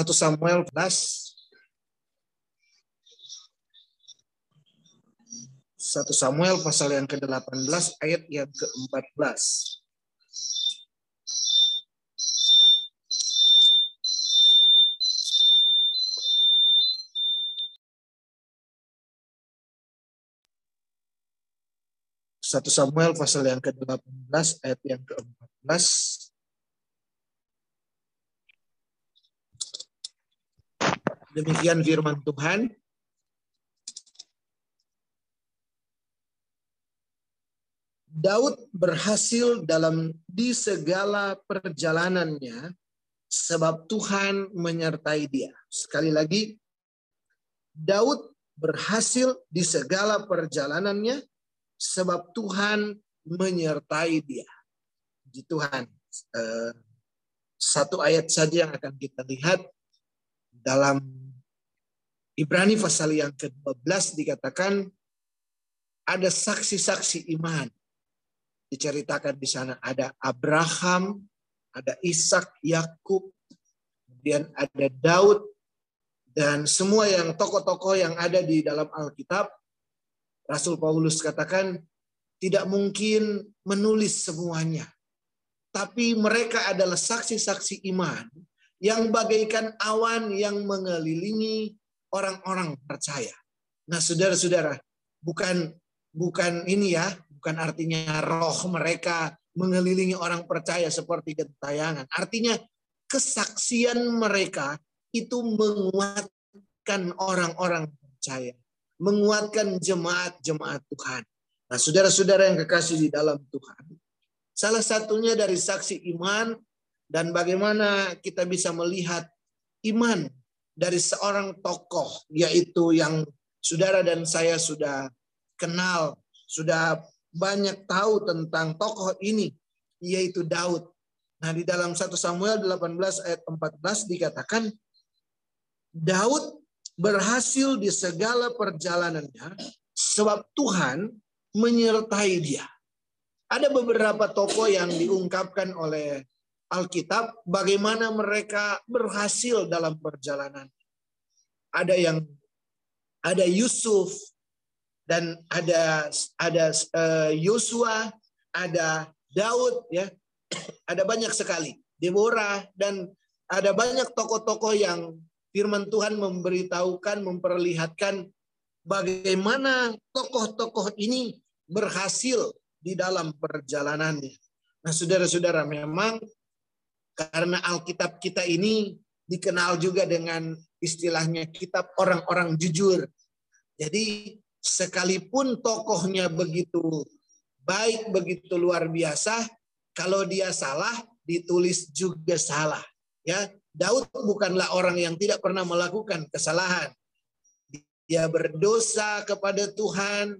1 Samuel 11 1 Samuel pasal yang ke-18 ayat yang ke-14. Satu Samuel pasal yang ke-18 ayat yang ke-14. Demikian firman Tuhan. Daud berhasil dalam di segala perjalanannya sebab Tuhan menyertai dia. Sekali lagi, Daud berhasil di segala perjalanannya sebab Tuhan menyertai dia. Di Tuhan. Eh, satu ayat saja yang akan kita lihat dalam Ibrani pasal yang ke-12 dikatakan ada saksi-saksi iman diceritakan di sana ada Abraham, ada Ishak, Yakub, kemudian ada Daud dan semua yang tokoh-tokoh yang ada di dalam Alkitab Rasul Paulus katakan tidak mungkin menulis semuanya. Tapi mereka adalah saksi-saksi iman yang bagaikan awan yang mengelilingi orang-orang percaya. Nah, saudara-saudara, bukan bukan ini ya, bukan artinya roh mereka mengelilingi orang percaya seperti gentayangan. Artinya kesaksian mereka itu menguatkan orang-orang percaya, menguatkan jemaat-jemaat Tuhan. Nah, saudara-saudara yang kekasih di dalam Tuhan, salah satunya dari saksi iman dan bagaimana kita bisa melihat iman dari seorang tokoh yaitu yang saudara dan saya sudah kenal, sudah banyak tahu tentang tokoh ini yaitu Daud. Nah, di dalam 1 Samuel 18 ayat 14 dikatakan Daud berhasil di segala perjalanannya sebab Tuhan menyertai dia. Ada beberapa tokoh yang diungkapkan oleh Alkitab bagaimana mereka berhasil dalam perjalanan. Ada yang ada Yusuf, dan ada ada uh, Yosua, ada Daud ya. Ada banyak sekali. Deborah dan ada banyak tokoh-tokoh yang firman Tuhan memberitahukan, memperlihatkan bagaimana tokoh-tokoh ini berhasil di dalam perjalanannya. Nah, saudara-saudara, memang karena Alkitab kita ini dikenal juga dengan istilahnya kitab orang-orang jujur. Jadi sekalipun tokohnya begitu baik, begitu luar biasa, kalau dia salah, ditulis juga salah. Ya, Daud bukanlah orang yang tidak pernah melakukan kesalahan. Dia berdosa kepada Tuhan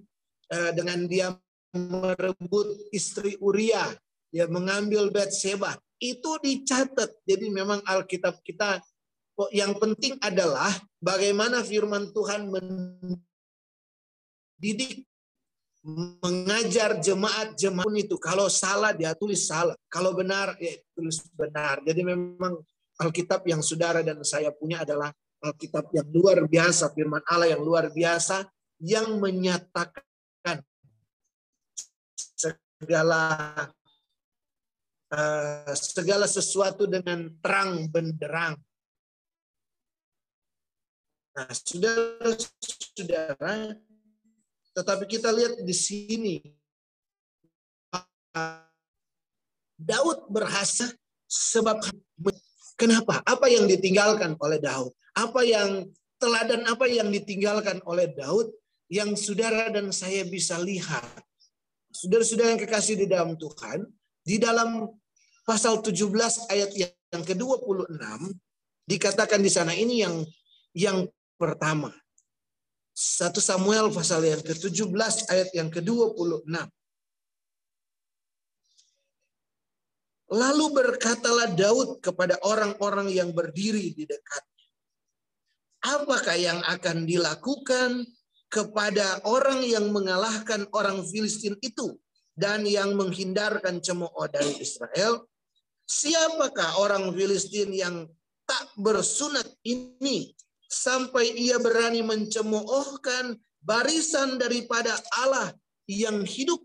eh, dengan dia merebut istri Uria, dia mengambil Bathsheba. Itu dicatat. Jadi memang Alkitab kita yang penting adalah bagaimana firman Tuhan didik mengajar jemaat-jemaat itu kalau salah dia tulis salah, kalau benar ya tulis benar. Jadi memang Alkitab yang saudara dan saya punya adalah Alkitab yang luar biasa, firman Allah yang luar biasa yang menyatakan segala uh, segala sesuatu dengan terang benderang. Nah, saudara-saudara, tetapi kita lihat di sini Daud berhasil sebab kenapa? Apa yang ditinggalkan oleh Daud? Apa yang teladan apa yang ditinggalkan oleh Daud yang saudara dan saya bisa lihat? Saudara-saudara yang kekasih di dalam Tuhan, di dalam pasal 17 ayat yang ke-26 dikatakan di sana ini yang yang pertama. 1 Samuel pasal yang ke-17 ayat yang ke-26. Lalu berkatalah Daud kepada orang-orang yang berdiri di dekatnya. Apakah yang akan dilakukan kepada orang yang mengalahkan orang Filistin itu dan yang menghindarkan cemooh dari Israel? Siapakah orang Filistin yang tak bersunat ini sampai ia berani mencemoohkan barisan daripada Allah yang hidup.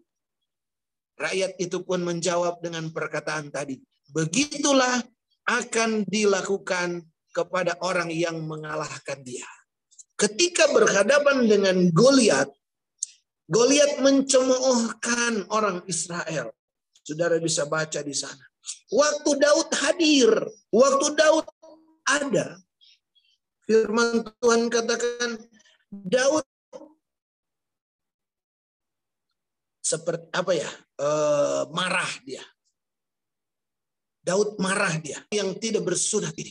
Rakyat itu pun menjawab dengan perkataan tadi. Begitulah akan dilakukan kepada orang yang mengalahkan dia. Ketika berhadapan dengan Goliat, Goliat mencemoohkan orang Israel. Saudara bisa baca di sana. Waktu Daud hadir, waktu Daud ada, firman Tuhan katakan Daud seperti apa ya? E, marah dia. Daud marah dia yang tidak bersunat ini.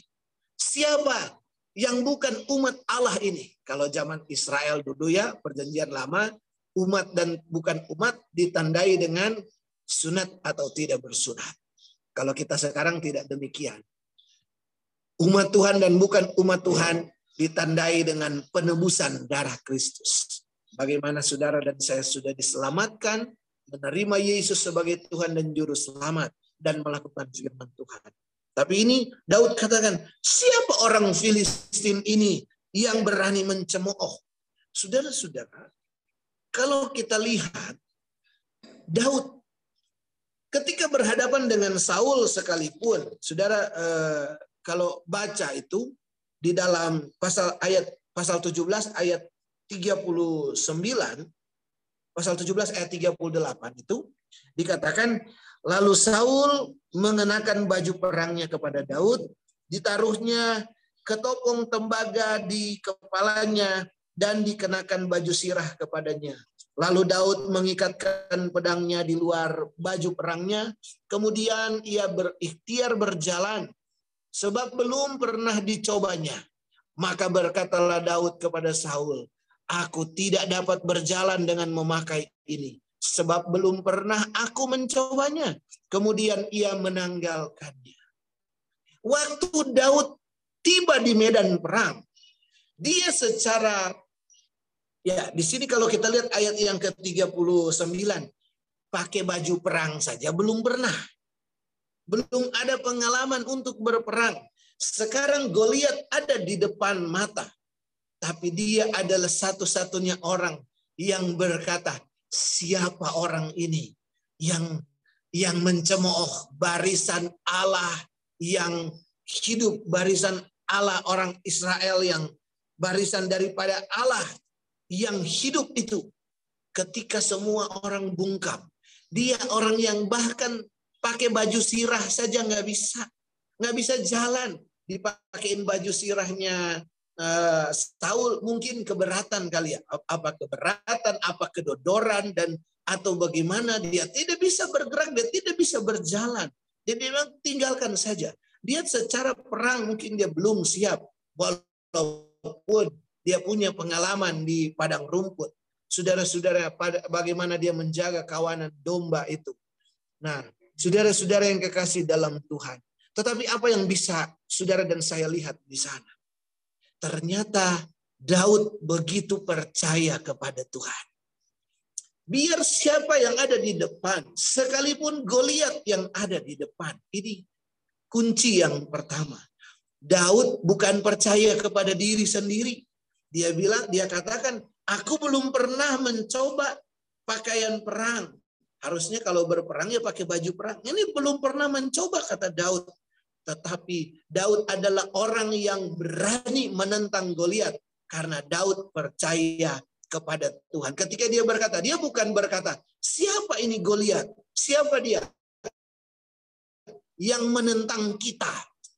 Siapa yang bukan umat Allah ini? Kalau zaman Israel dulu ya, perjanjian lama, umat dan bukan umat ditandai dengan sunat atau tidak bersunat. Kalau kita sekarang tidak demikian. Umat Tuhan dan bukan umat Tuhan ditandai dengan penebusan darah Kristus. Bagaimana saudara dan saya sudah diselamatkan, menerima Yesus sebagai Tuhan dan Juru Selamat, dan melakukan firman Tuhan. Tapi ini Daud katakan, siapa orang Filistin ini yang berani mencemooh? Saudara-saudara, kalau kita lihat, Daud ketika berhadapan dengan Saul sekalipun, saudara eh, kalau baca itu di dalam pasal ayat pasal 17 ayat 39 pasal 17 ayat 38 itu dikatakan lalu Saul mengenakan baju perangnya kepada Daud ditaruhnya ketopong tembaga di kepalanya dan dikenakan baju sirah kepadanya Lalu Daud mengikatkan pedangnya di luar baju perangnya. Kemudian ia berikhtiar berjalan. Sebab belum pernah dicobanya. Maka berkatalah Daud kepada Saul, Aku tidak dapat berjalan dengan memakai ini. Sebab belum pernah aku mencobanya. Kemudian ia menanggalkannya. Waktu Daud tiba di medan perang, dia secara Ya, di sini kalau kita lihat ayat yang ke-39, pakai baju perang saja belum pernah. Belum ada pengalaman untuk berperang. Sekarang Goliat ada di depan mata. Tapi dia adalah satu-satunya orang yang berkata, siapa orang ini yang yang mencemooh barisan Allah yang hidup, barisan Allah orang Israel yang barisan daripada Allah yang hidup itu ketika semua orang bungkam. Dia orang yang bahkan pakai baju sirah saja nggak bisa, nggak bisa jalan. Dipakein baju sirahnya uh, Saul mungkin keberatan kali ya, apa keberatan, apa kedodoran dan atau bagaimana dia tidak bisa bergerak, dia tidak bisa berjalan. Dia memang tinggalkan saja. Dia secara perang mungkin dia belum siap, walaupun dia punya pengalaman di padang rumput. Saudara-saudara, bagaimana dia menjaga kawanan domba itu. Nah, saudara-saudara yang kekasih dalam Tuhan. Tetapi apa yang bisa saudara dan saya lihat di sana? Ternyata Daud begitu percaya kepada Tuhan. Biar siapa yang ada di depan, sekalipun Goliat yang ada di depan. Ini kunci yang pertama. Daud bukan percaya kepada diri sendiri. Dia bilang, dia katakan, aku belum pernah mencoba pakaian perang. Harusnya kalau berperang ya pakai baju perang. Ini belum pernah mencoba kata Daud. Tetapi Daud adalah orang yang berani menentang Goliat karena Daud percaya kepada Tuhan. Ketika dia berkata, dia bukan berkata, siapa ini Goliat? Siapa dia? Yang menentang kita,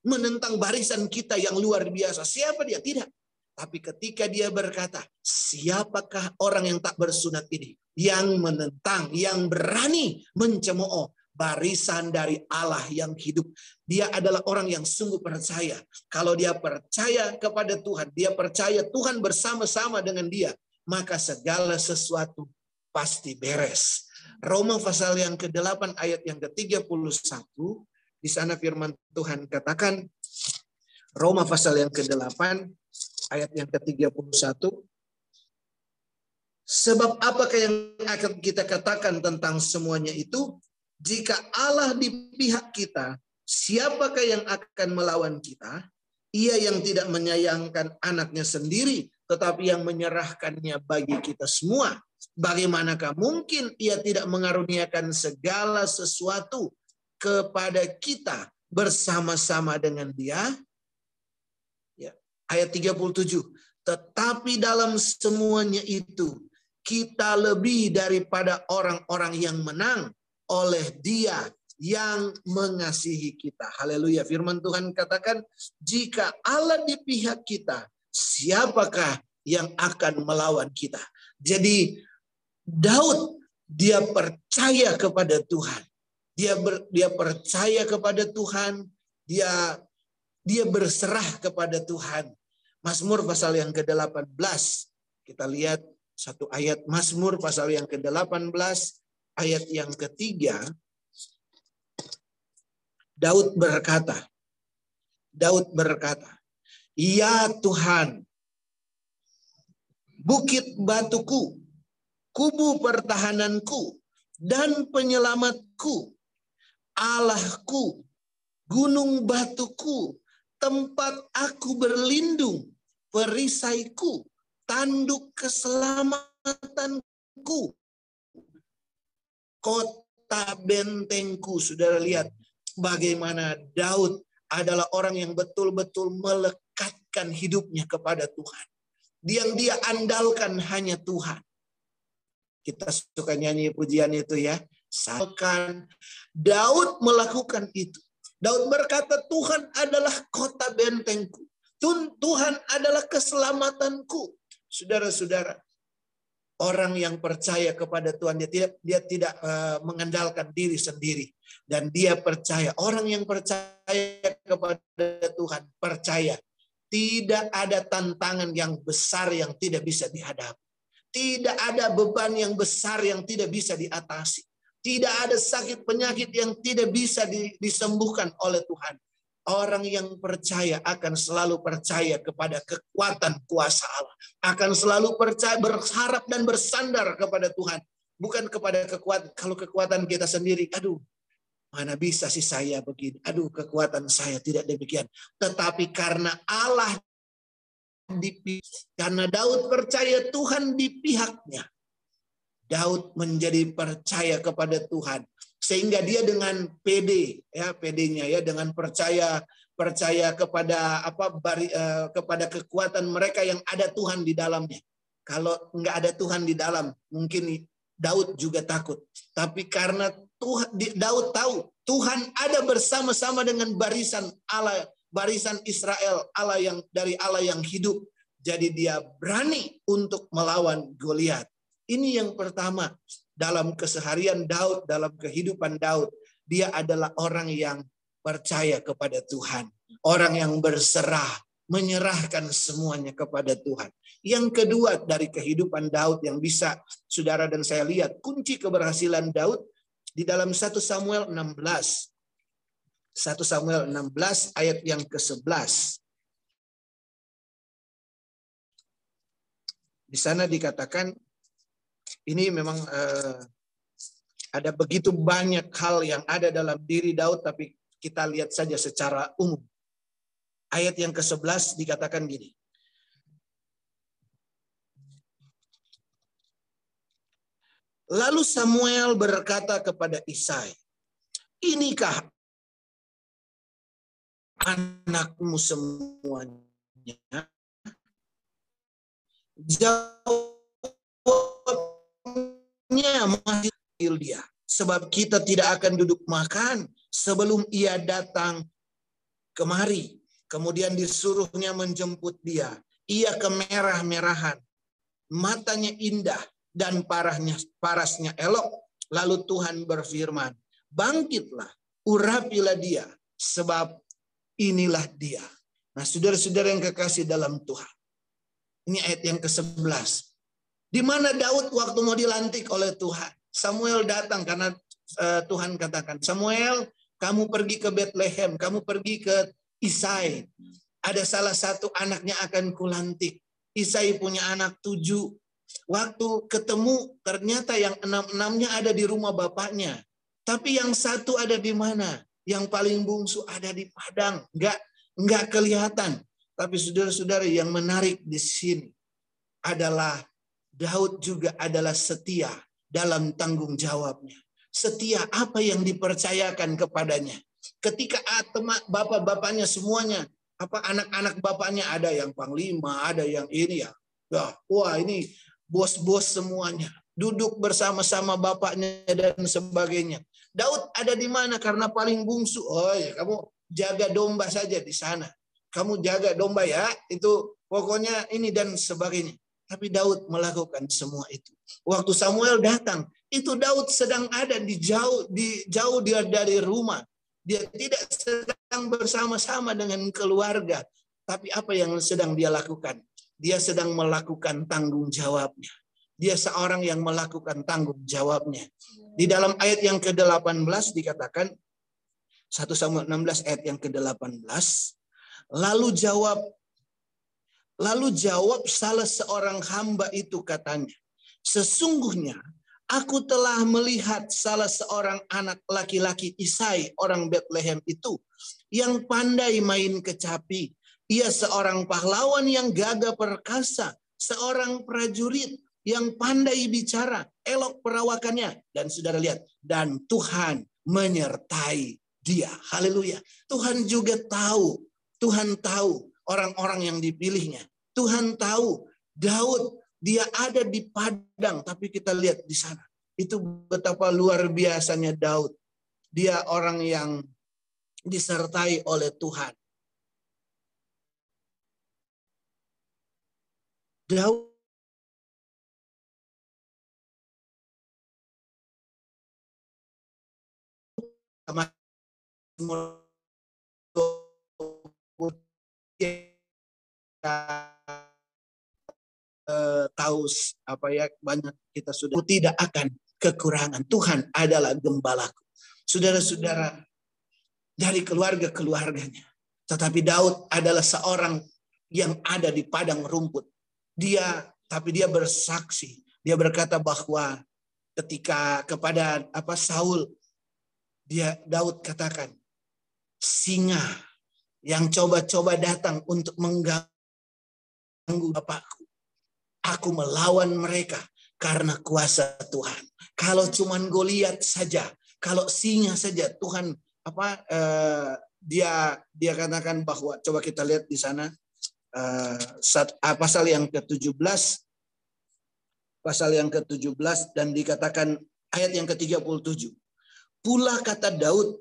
menentang barisan kita yang luar biasa. Siapa dia? Tidak. Tapi ketika dia berkata, siapakah orang yang tak bersunat ini? Yang menentang, yang berani mencemooh barisan dari Allah yang hidup. Dia adalah orang yang sungguh percaya. Kalau dia percaya kepada Tuhan, dia percaya Tuhan bersama-sama dengan dia, maka segala sesuatu pasti beres. Roma pasal yang ke-8 ayat yang ke-31, di sana firman Tuhan katakan, Roma pasal yang ke-8 ayat yang ke-31. Sebab apakah yang akan kita katakan tentang semuanya itu? Jika Allah di pihak kita, siapakah yang akan melawan kita? Ia yang tidak menyayangkan anaknya sendiri, tetapi yang menyerahkannya bagi kita semua. Bagaimanakah mungkin ia tidak mengaruniakan segala sesuatu kepada kita bersama-sama dengan dia? Ya, ayat 37. Tetapi dalam semuanya itu kita lebih daripada orang-orang yang menang oleh dia yang mengasihi kita. Haleluya. Firman Tuhan katakan, jika Allah di pihak kita, siapakah yang akan melawan kita? Jadi Daud dia percaya kepada Tuhan. Dia ber, dia percaya kepada Tuhan, dia dia berserah kepada Tuhan. Mazmur pasal yang ke-18. Kita lihat satu ayat Mazmur pasal yang ke-18 ayat yang ketiga Daud berkata, Daud berkata, Ya Tuhan, bukit batuku, kubu pertahananku, dan penyelamatku, Allahku, gunung batuku, tempat aku berlindung, perisaiku, tanduk keselamatanku, kota bentengku. Saudara lihat, bagaimana Daud adalah orang yang betul-betul melekatkan hidupnya kepada Tuhan. Yang dia andalkan hanya Tuhan. Kita suka nyanyi pujian itu ya. Salkan Daud melakukan itu. Daud berkata, Tuhan adalah kota bentengku. Tuhan adalah keselamatanku. Saudara-saudara, orang yang percaya kepada Tuhan dia tidak dia tidak uh, mengandalkan diri sendiri dan dia percaya orang yang percaya kepada Tuhan percaya tidak ada tantangan yang besar yang tidak bisa dihadapi tidak ada beban yang besar yang tidak bisa diatasi tidak ada sakit penyakit yang tidak bisa disembuhkan oleh Tuhan Orang yang percaya akan selalu percaya kepada kekuatan kuasa Allah. Akan selalu percaya, berharap dan bersandar kepada Tuhan. Bukan kepada kekuatan. Kalau kekuatan kita sendiri, aduh, mana bisa sih saya begini? Aduh, kekuatan saya tidak demikian. Tetapi karena Allah di karena Daud percaya Tuhan di pihaknya. Daud menjadi percaya kepada Tuhan sehingga dia dengan PD ya PD-nya ya dengan percaya percaya kepada apa bari, uh, kepada kekuatan mereka yang ada Tuhan di dalamnya. Kalau nggak ada Tuhan di dalam, mungkin Daud juga takut. Tapi karena Tuhan Daud tahu Tuhan ada bersama-sama dengan barisan Allah, barisan Israel, Allah yang dari Allah yang hidup. Jadi dia berani untuk melawan Goliat. Ini yang pertama dalam keseharian Daud, dalam kehidupan Daud, dia adalah orang yang percaya kepada Tuhan, orang yang berserah, menyerahkan semuanya kepada Tuhan. Yang kedua dari kehidupan Daud yang bisa saudara dan saya lihat kunci keberhasilan Daud di dalam 1 Samuel 16. 1 Samuel 16 ayat yang ke-11. Di sana dikatakan ini memang uh, ada begitu banyak hal yang ada dalam diri Daud, tapi kita lihat saja secara umum. Ayat yang ke-11 dikatakan gini. Lalu Samuel berkata kepada Isai, Inikah anakmu semuanya? Jauh masih dia. Sebab kita tidak akan duduk makan sebelum ia datang kemari. Kemudian disuruhnya menjemput dia. Ia kemerah-merahan. Matanya indah dan parahnya parasnya elok. Lalu Tuhan berfirman, bangkitlah, urapilah dia, sebab inilah dia. Nah, saudara-saudara yang kekasih dalam Tuhan. Ini ayat yang ke-11. Di mana Daud waktu mau dilantik oleh Tuhan. Samuel datang karena uh, Tuhan katakan, Samuel, kamu pergi ke Bethlehem, kamu pergi ke Isai. Ada salah satu anaknya akan kulantik. Isai punya anak tujuh. Waktu ketemu, ternyata yang enam-enamnya ada di rumah bapaknya. Tapi yang satu ada di mana? Yang paling bungsu ada di padang. Enggak, nggak kelihatan. Tapi saudara-saudara yang menarik di sini adalah Daud juga adalah setia dalam tanggung jawabnya. Setia apa yang dipercayakan kepadanya. Ketika bapak-bapaknya semuanya, apa anak-anak bapaknya ada yang panglima, ada yang ini ya. Wah ini bos-bos semuanya. Duduk bersama-sama bapaknya dan sebagainya. Daud ada di mana karena paling bungsu. Oh ya kamu jaga domba saja di sana kamu jaga domba ya, itu pokoknya ini dan sebagainya. Tapi Daud melakukan semua itu. Waktu Samuel datang, itu Daud sedang ada di jauh di jauh dia dari rumah. Dia tidak sedang bersama-sama dengan keluarga, tapi apa yang sedang dia lakukan? Dia sedang melakukan tanggung jawabnya. Dia seorang yang melakukan tanggung jawabnya. Di dalam ayat yang ke-18 dikatakan 1 Samuel 16 ayat yang ke-18 Lalu jawab lalu jawab salah seorang hamba itu katanya, sesungguhnya aku telah melihat salah seorang anak laki-laki Isai orang Bethlehem itu yang pandai main kecapi. Ia seorang pahlawan yang gagah perkasa, seorang prajurit yang pandai bicara, elok perawakannya. Dan saudara lihat, dan Tuhan menyertai dia. Haleluya. Tuhan juga tahu Tuhan tahu orang-orang yang dipilihnya. Tuhan tahu Daud dia ada di padang tapi kita lihat di sana. Itu betapa luar biasanya Daud. Dia orang yang disertai oleh Tuhan. Daud kita uh, tahu apa ya banyak kita sudah tidak akan kekurangan. Tuhan adalah gembalaku. Saudara-saudara dari keluarga-keluarganya. Tetapi Daud adalah seorang yang ada di padang rumput. Dia tapi dia bersaksi. Dia berkata bahwa ketika kepada apa Saul dia Daud katakan singa yang coba-coba datang untuk mengganggu Bapakku. Aku melawan mereka karena kuasa Tuhan. Kalau cuman Goliat saja, kalau singa saja Tuhan apa eh, dia dia katakan bahwa coba kita lihat di sana eh, ah, pasal yang ke-17 pasal yang ke-17 dan dikatakan ayat yang ke-37. Pula kata Daud,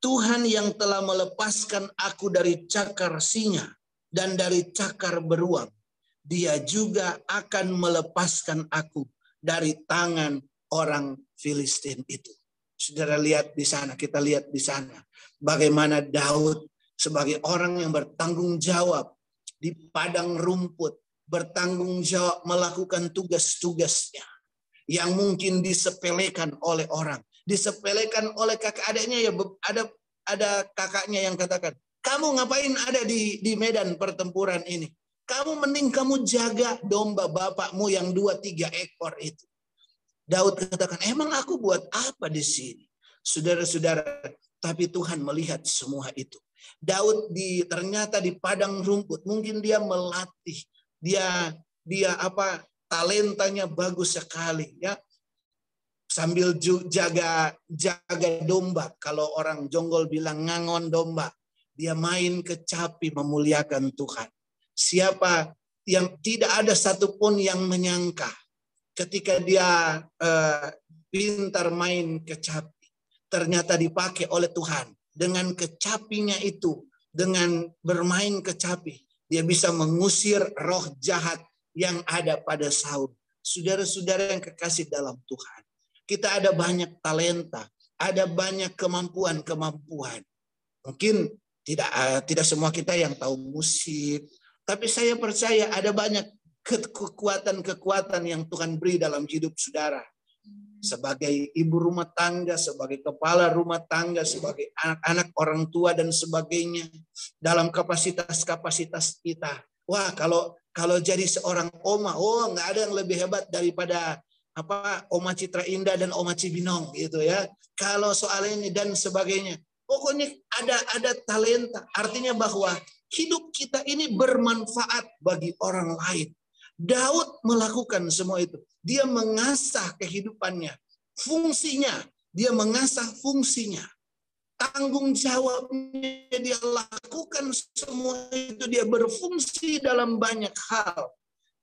Tuhan yang telah melepaskan aku dari cakar singa dan dari cakar beruang, dia juga akan melepaskan aku dari tangan orang Filistin itu. Saudara lihat di sana, kita lihat di sana bagaimana Daud sebagai orang yang bertanggung jawab di padang rumput, bertanggung jawab melakukan tugas-tugasnya yang mungkin disepelekan oleh orang disepelekan oleh kakak adiknya ya ada ada kakaknya yang katakan kamu ngapain ada di di medan pertempuran ini? Kamu mending kamu jaga domba bapakmu yang dua tiga ekor itu. Daud katakan emang aku buat apa di sini? Saudara-saudara tapi Tuhan melihat semua itu. Daud di ternyata di padang rumput mungkin dia melatih. Dia dia apa talentanya bagus sekali ya sambil jaga jaga domba. Kalau orang jonggol bilang ngangon domba, dia main kecapi memuliakan Tuhan. Siapa yang tidak ada satupun yang menyangka ketika dia uh, pintar main kecapi, ternyata dipakai oleh Tuhan dengan kecapinya itu, dengan bermain kecapi, dia bisa mengusir roh jahat yang ada pada Saul. Saudara-saudara yang kekasih dalam Tuhan kita ada banyak talenta, ada banyak kemampuan-kemampuan. Mungkin tidak uh, tidak semua kita yang tahu musik, tapi saya percaya ada banyak kekuatan-kekuatan yang Tuhan beri dalam hidup saudara. Sebagai ibu rumah tangga, sebagai kepala rumah tangga, sebagai anak-anak orang tua dan sebagainya dalam kapasitas-kapasitas kita. Wah, kalau kalau jadi seorang oma, oh nggak ada yang lebih hebat daripada apa Oma Citra Indah dan Oma Cibinong gitu ya. Kalau soal ini dan sebagainya. Pokoknya ada ada talenta. Artinya bahwa hidup kita ini bermanfaat bagi orang lain. Daud melakukan semua itu. Dia mengasah kehidupannya, fungsinya. Dia mengasah fungsinya. Tanggung jawabnya dia lakukan semua itu. Dia berfungsi dalam banyak hal.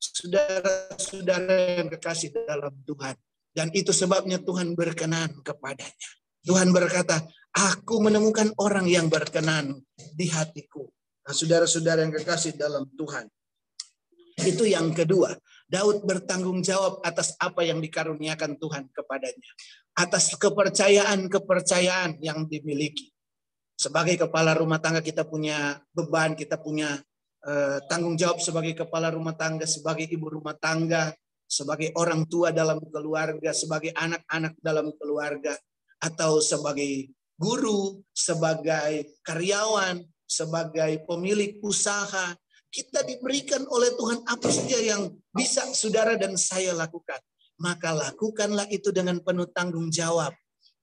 Saudara-saudara yang kekasih dalam Tuhan. Dan itu sebabnya Tuhan berkenan kepadanya. Tuhan berkata, aku menemukan orang yang berkenan di hatiku. Nah, saudara-saudara yang kekasih dalam Tuhan. Itu yang kedua. Daud bertanggung jawab atas apa yang dikaruniakan Tuhan kepadanya. Atas kepercayaan-kepercayaan yang dimiliki. Sebagai kepala rumah tangga kita punya beban, kita punya uh, tanggung jawab sebagai kepala rumah tangga, sebagai ibu rumah tangga, sebagai orang tua dalam keluarga, sebagai anak-anak dalam keluarga, atau sebagai guru, sebagai karyawan, sebagai pemilik usaha, kita diberikan oleh Tuhan apa saja yang bisa saudara dan saya lakukan. Maka lakukanlah itu dengan penuh tanggung jawab.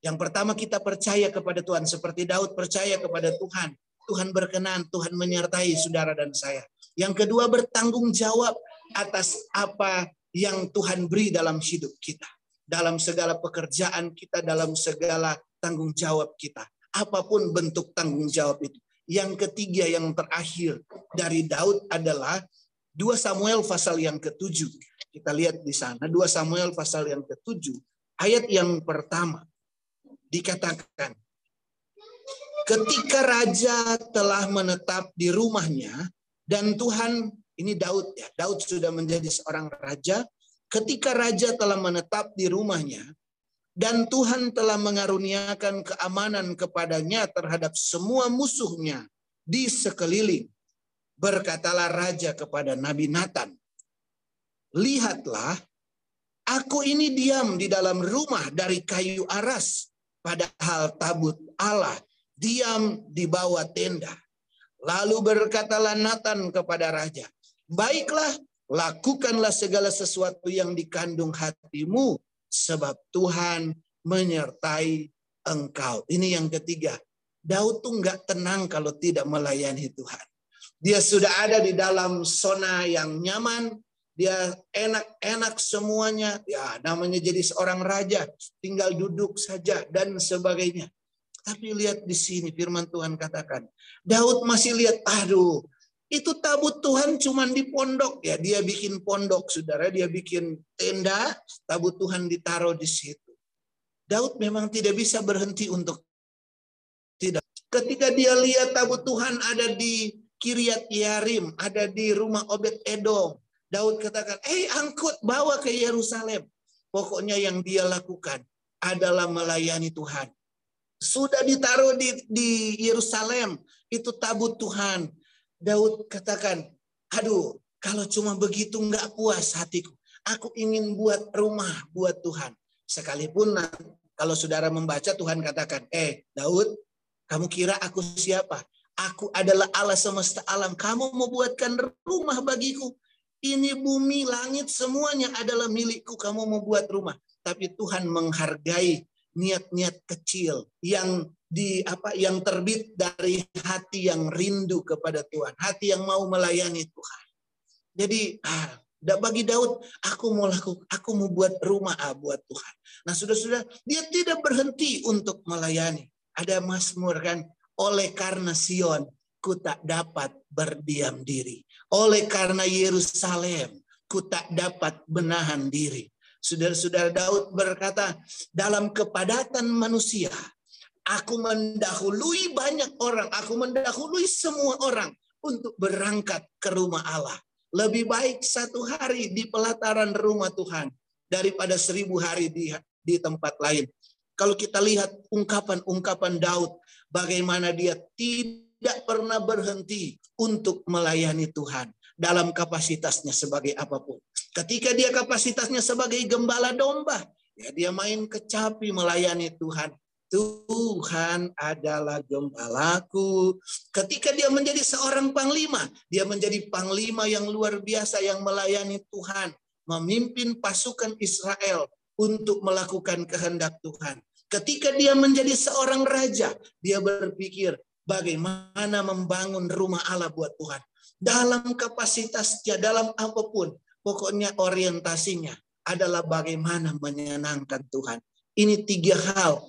Yang pertama kita percaya kepada Tuhan. Seperti Daud percaya kepada Tuhan. Tuhan berkenan, Tuhan menyertai saudara dan saya. Yang kedua bertanggung jawab atas apa yang Tuhan beri dalam hidup kita. Dalam segala pekerjaan kita, dalam segala tanggung jawab kita. Apa pun bentuk tanggung jawab itu. Yang ketiga yang terakhir dari Daud adalah 2 Samuel pasal yang ketujuh. Kita lihat di sana 2 Samuel pasal yang ketujuh. Ayat yang pertama dikatakan ketika raja telah menetap di rumahnya dan Tuhan ini Daud ya Daud sudah menjadi seorang raja ketika raja telah menetap di rumahnya dan Tuhan telah mengaruniakan keamanan kepadanya terhadap semua musuhnya di sekeliling. Berkatalah raja kepada Nabi Nathan, Lihatlah, aku ini diam di dalam rumah dari kayu aras, padahal tabut Allah diam di bawah tenda. Lalu berkatalah Nathan kepada raja, Baiklah, lakukanlah segala sesuatu yang dikandung hatimu sebab Tuhan menyertai engkau. Ini yang ketiga. Daud tuh nggak tenang kalau tidak melayani Tuhan. Dia sudah ada di dalam zona yang nyaman, dia enak-enak semuanya. Ya, namanya jadi seorang raja, tinggal duduk saja dan sebagainya. Tapi lihat di sini firman Tuhan katakan, Daud masih lihat, aduh, itu tabut Tuhan cuma di pondok ya. Dia bikin pondok, saudara. Dia bikin tenda, tabut Tuhan ditaruh di situ. Daud memang tidak bisa berhenti untuk tidak. Ketika dia lihat tabut Tuhan ada di Kiryat Yarim, ada di rumah Obed Edom. Daud katakan, eh angkut bawa ke Yerusalem. Pokoknya yang dia lakukan adalah melayani Tuhan. Sudah ditaruh di, di Yerusalem, itu tabut Tuhan Daud katakan, aduh kalau cuma begitu nggak puas hatiku. Aku ingin buat rumah buat Tuhan. Sekalipun kalau saudara membaca Tuhan katakan, eh Daud, kamu kira aku siapa? Aku adalah Allah semesta alam. Kamu mau buatkan rumah bagiku. Ini bumi, langit, semuanya adalah milikku. Kamu mau buat rumah. Tapi Tuhan menghargai niat-niat kecil yang di apa yang terbit dari hati yang rindu kepada Tuhan, hati yang mau melayani Tuhan. Jadi ah, bagi Daud, aku mau laku, aku mau buat rumah ah, buat Tuhan. Nah sudah-sudah dia tidak berhenti untuk melayani. Ada Mazmur kan, oleh karena Sion ku tak dapat berdiam diri. Oleh karena Yerusalem ku tak dapat menahan diri. Saudara-saudara Daud berkata, dalam kepadatan manusia, Aku mendahului banyak orang, aku mendahului semua orang untuk berangkat ke rumah Allah. Lebih baik satu hari di pelataran rumah Tuhan daripada seribu hari di, di tempat lain. Kalau kita lihat ungkapan-ungkapan Daud, bagaimana dia tidak pernah berhenti untuk melayani Tuhan dalam kapasitasnya sebagai apa pun. Ketika dia kapasitasnya sebagai gembala domba, ya dia main kecapi melayani Tuhan. Tuhan adalah gembalaku. Ketika dia menjadi seorang panglima, dia menjadi panglima yang luar biasa yang melayani Tuhan, memimpin pasukan Israel untuk melakukan kehendak Tuhan. Ketika dia menjadi seorang raja, dia berpikir, bagaimana membangun rumah Allah buat Tuhan. Dalam kapasitasnya, dalam apa pun, pokoknya orientasinya adalah bagaimana menyenangkan Tuhan. Ini tiga hal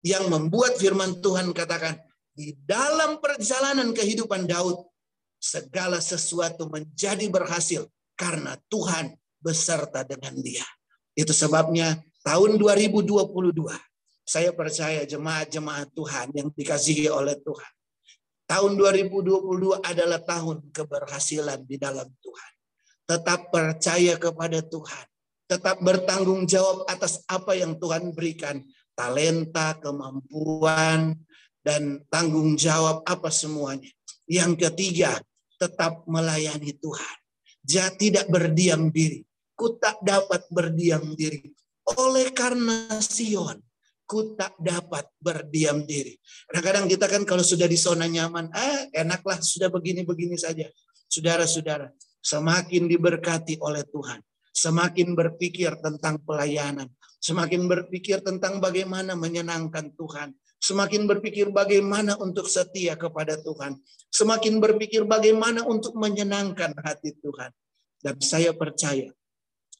yang membuat firman Tuhan katakan, di dalam perjalanan kehidupan Daud, segala sesuatu menjadi berhasil karena Tuhan beserta dengan dia. Itu sebabnya tahun 2022, saya percaya jemaat-jemaat Tuhan yang dikasihi oleh Tuhan. Tahun 2022 adalah tahun keberhasilan di dalam Tuhan. Tetap percaya kepada Tuhan tetap bertanggung jawab atas apa yang Tuhan berikan. Talenta, kemampuan, dan tanggung jawab apa semuanya. Yang ketiga, tetap melayani Tuhan. Dia tidak berdiam diri. Ku tak dapat berdiam diri. Oleh karena Sion, ku tak dapat berdiam diri. Kadang-kadang kita kan kalau sudah di zona nyaman, ah enaklah sudah begini-begini saja. Saudara-saudara, semakin diberkati oleh Tuhan, semakin berpikir tentang pelayanan, semakin berpikir tentang bagaimana menyenangkan Tuhan, semakin berpikir bagaimana untuk setia kepada Tuhan, semakin berpikir bagaimana untuk menyenangkan hati Tuhan. Dan saya percaya,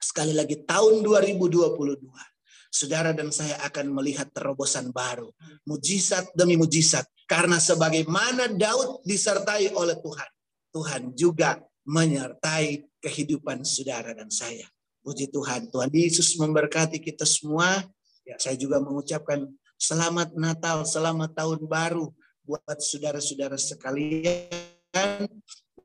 sekali lagi tahun 2022, saudara dan saya akan melihat terobosan baru, mujizat demi mujizat, karena sebagaimana Daud disertai oleh Tuhan, Tuhan juga menyertai kehidupan saudara dan saya. Puji Tuhan. Tuhan Yesus memberkati kita semua. Ya, saya juga mengucapkan selamat Natal, selamat tahun baru buat saudara-saudara sekalian.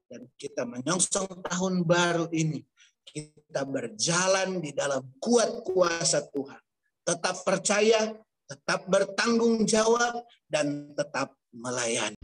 Dan kita menyongsong tahun baru ini. Kita berjalan di dalam kuat kuasa Tuhan. Tetap percaya, tetap bertanggung jawab, dan tetap melayani.